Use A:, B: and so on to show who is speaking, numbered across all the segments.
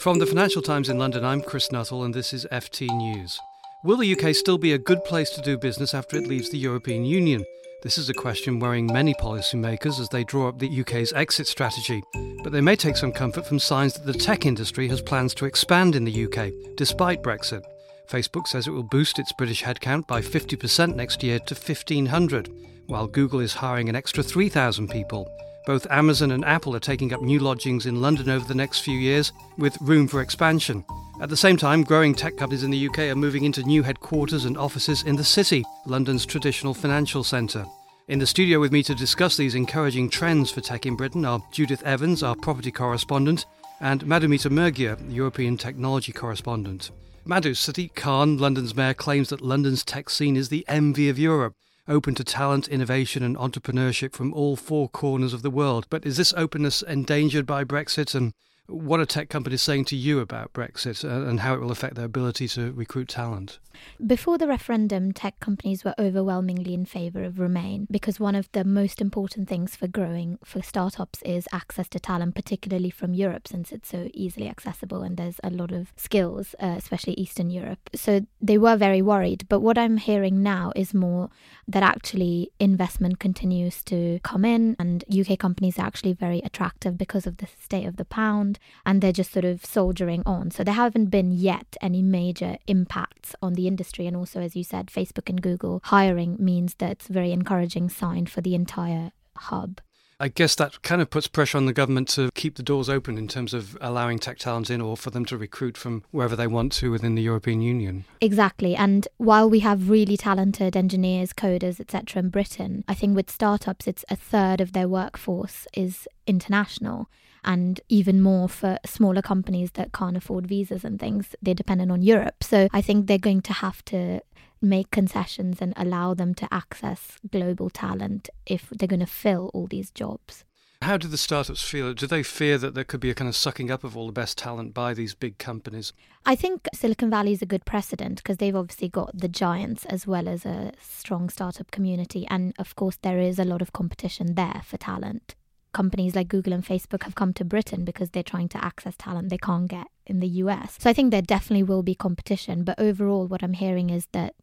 A: From the Financial Times in London, I'm Chris Nuttall, and this is FT News. Will the UK still be a good place to do business after it leaves the European Union? This is a question worrying many policymakers as they draw up the UK's exit strategy. But they may take some comfort from signs that the tech industry has plans to expand in the UK, despite Brexit. Facebook says it will boost its British headcount by 50% next year to 1,500, while Google is hiring an extra 3,000 people. Both Amazon and Apple are taking up new lodgings in London over the next few years, with room for expansion. At the same time, growing tech companies in the UK are moving into new headquarters and offices in the city, London's traditional financial centre. In the studio with me to discuss these encouraging trends for tech in Britain are Judith Evans, our property correspondent, and Madhumita Murgia, European technology correspondent. Madhu, Sadiq Khan, London's mayor, claims that London's tech scene is the envy of Europe open to talent, innovation, and entrepreneurship from all four corners of the world. But is this openness endangered by Brexit? And what are tech companies saying to you about Brexit uh, and how it will affect their ability to recruit talent?
B: Before the referendum, tech companies were overwhelmingly in favour of Remain because one of the most important things for growing for startups is access to talent, particularly from Europe, since it's so easily accessible and there's a lot of skills, uh, especially Eastern Europe. So they were very worried. But what I'm hearing now is more that actually investment continues to come in and UK companies are actually very attractive because of the state of the pound and they're just sort of soldiering on. So there haven't been yet any major impacts on the industry. And also, as you said, Facebook and Google hiring means that it's a very encouraging sign for the entire hub.
A: I guess that kind of puts pressure on the government to keep the doors open in terms of allowing tech talent in or for them to recruit from wherever they want to within the European Union.
B: Exactly. And while we have really talented engineers, coders, etc. in Britain, I think with startups it's a third of their workforce is international and even more for smaller companies that can't afford visas and things. They're dependent on Europe. So I think they're going to have to make concessions and allow them to access global talent if they're going to fill all these jobs.
A: How do the startups feel? Do they fear that there could be a kind of sucking up of all the best talent by these big companies?
B: I think Silicon Valley is a good precedent because they've obviously got the giants as well as a strong startup community. And of course, there is a lot of competition there for talent companies like Google and Facebook have come to Britain because they're trying to access talent they can't get in the US. So I think there definitely will be competition. But overall, what I'm hearing is that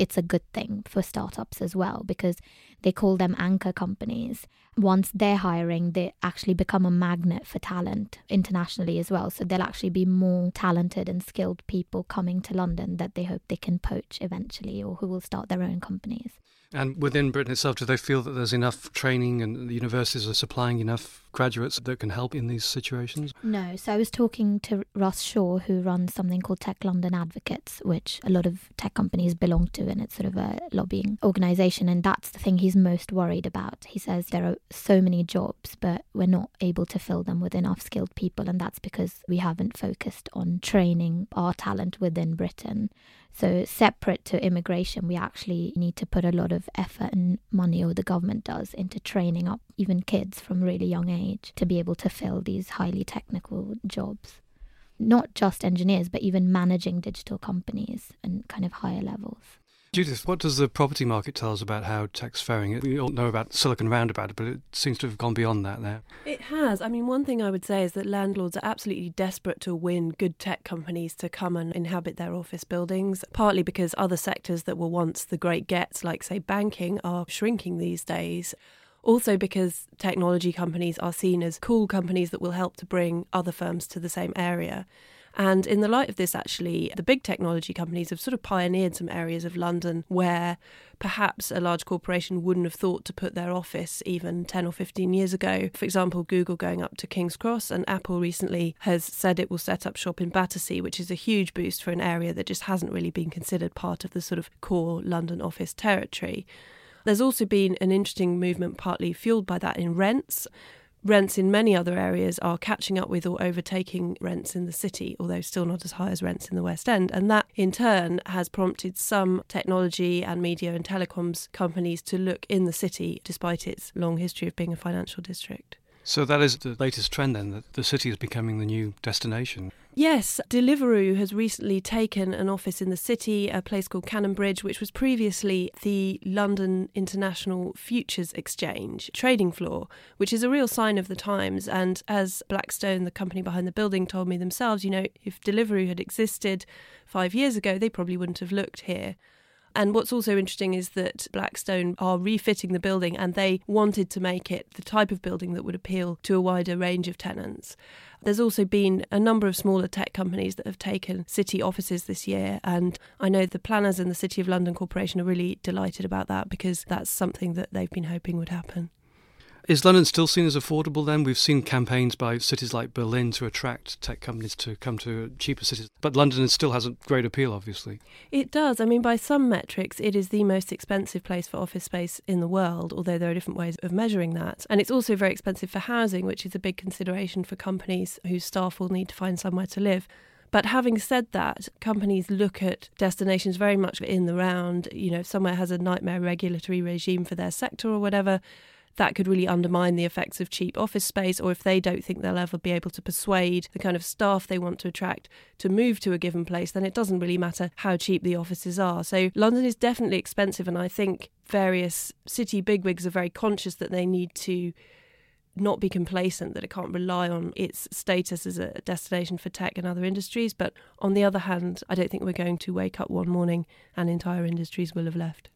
B: it's a good thing for startups as well because they call them anchor companies. Once they're hiring, they actually become a magnet for talent internationally as well. So there'll actually be more talented and skilled people coming to London that they hope they can poach eventually or who will start their own companies.
A: And within Britain itself, do they feel that there's enough training and the universities are supplying enough graduates that can help in these situations?
B: No. So I was talking to Russ Shaw, who runs something called Tech London Advocates, which a lot of tech companies belong to, and it's sort of a lobbying organisation. And that's the thing he's most worried about. He says there are so many jobs, but we're not able to fill them with enough skilled people. And that's because we haven't focused on training our talent within Britain. So, separate to immigration, we actually need to put a lot of effort and money, or the government does, into training up even kids from really young age to be able to fill these highly technical jobs. Not just engineers, but even managing digital companies and kind of higher levels.
A: Judith, what does the property market tell us about how tech's faring? We all know about Silicon Roundabout, but it seems to have gone beyond that there.
C: Has. I mean, one thing I would say is that landlords are absolutely desperate to win good tech companies to come and inhabit their office buildings, partly because other sectors that were once the great gets, like, say, banking, are shrinking these days. Also, because technology companies are seen as cool companies that will help to bring other firms to the same area. And in the light of this, actually, the big technology companies have sort of pioneered some areas of London where perhaps a large corporation wouldn't have thought to put their office even 10 or 15 years ago. For example, Google going up to King's Cross, and Apple recently has said it will set up shop in Battersea, which is a huge boost for an area that just hasn't really been considered part of the sort of core London office territory. There's also been an interesting movement, partly fueled by that, in rents rents in many other areas are catching up with or overtaking rents in the city, although still not as high as rents in the West End. And that, in turn, has prompted some technology and media and telecoms companies to look in the city, despite its long history of being a financial district.
A: So that is the latest trend then, that the city is becoming the new destination.
C: Yes, Deliveroo has recently taken an office in the city, a place called Cannon Bridge, which was previously the London International Futures Exchange trading floor, which is a real sign of the times. And as Blackstone, the company behind the building, told me themselves, you know, if Deliveroo had existed five years ago, they probably wouldn't have looked here. And what's also interesting is that Blackstone are refitting the building and they wanted to make it the type of building that would appeal to a wider range of tenants. There's also been a number of smaller tech companies that have taken city offices this year, and I know the planners and the City of London Corporation are really delighted about that because that's something that they've been hoping would happen.
A: Is London still seen as affordable then? We've seen campaigns by cities like Berlin to attract tech companies to come to cheaper cities, but London still has a great appeal, obviously.
C: It does. I mean, by some metrics, it is the most expensive place for office space in the world, although there are different ways of measuring that. And it's also very expensive for housing, which is a big consideration for companies whose staff will need to find somewhere to live. But having said that, companies look at destinations very much in the round. You know, if somewhere has a nightmare regulatory regime for their sector or whatever, that could really undermine the effects of cheap office space, or if they don't think they'll ever be able to persuade the kind of staff they want to attract to move to a given place, then it doesn't really matter how cheap the offices are. So London is definitely expensive, and I think various city bigwigs are very conscious that they need to not be complacent, that it can't rely on its status as a destination for tech and other industries. But on the other hand, I don't think we're going to wake up one morning and entire industries will have left.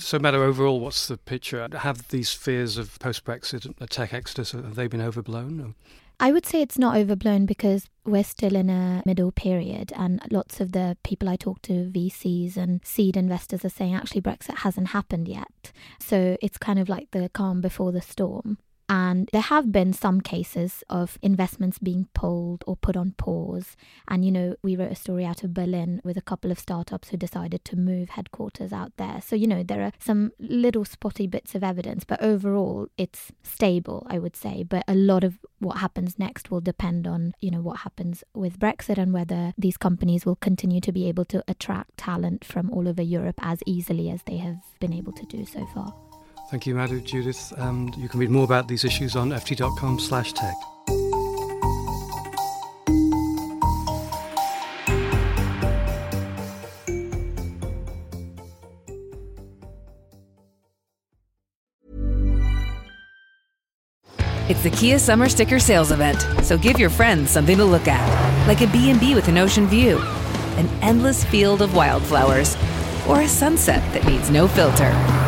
A: So, Madhu, overall, what's the picture? Have these fears of post Brexit, a tech exodus, have they been overblown?
B: I would say it's not overblown because we're still in a middle period, and lots of the people I talk to, VCs and seed investors, are saying actually Brexit hasn't happened yet. So it's kind of like the calm before the storm. And there have been some cases of investments being pulled or put on pause. And, you know, we wrote a story out of Berlin with a couple of startups who decided to move headquarters out there. So, you know, there are some little spotty bits of evidence, but overall it's stable, I would say. But a lot of what happens next will depend on, you know, what happens with Brexit and whether these companies will continue to be able to attract talent from all over Europe as easily as they have been able to do so far.
A: Thank you, Madhu, Judith. And you can read more about these issues on ft.com slash tech.
D: It's the Kia Summer Sticker Sales Event, so give your friends something to look at, like a B&B with an ocean view, an endless field of wildflowers, or a sunset that needs no filter.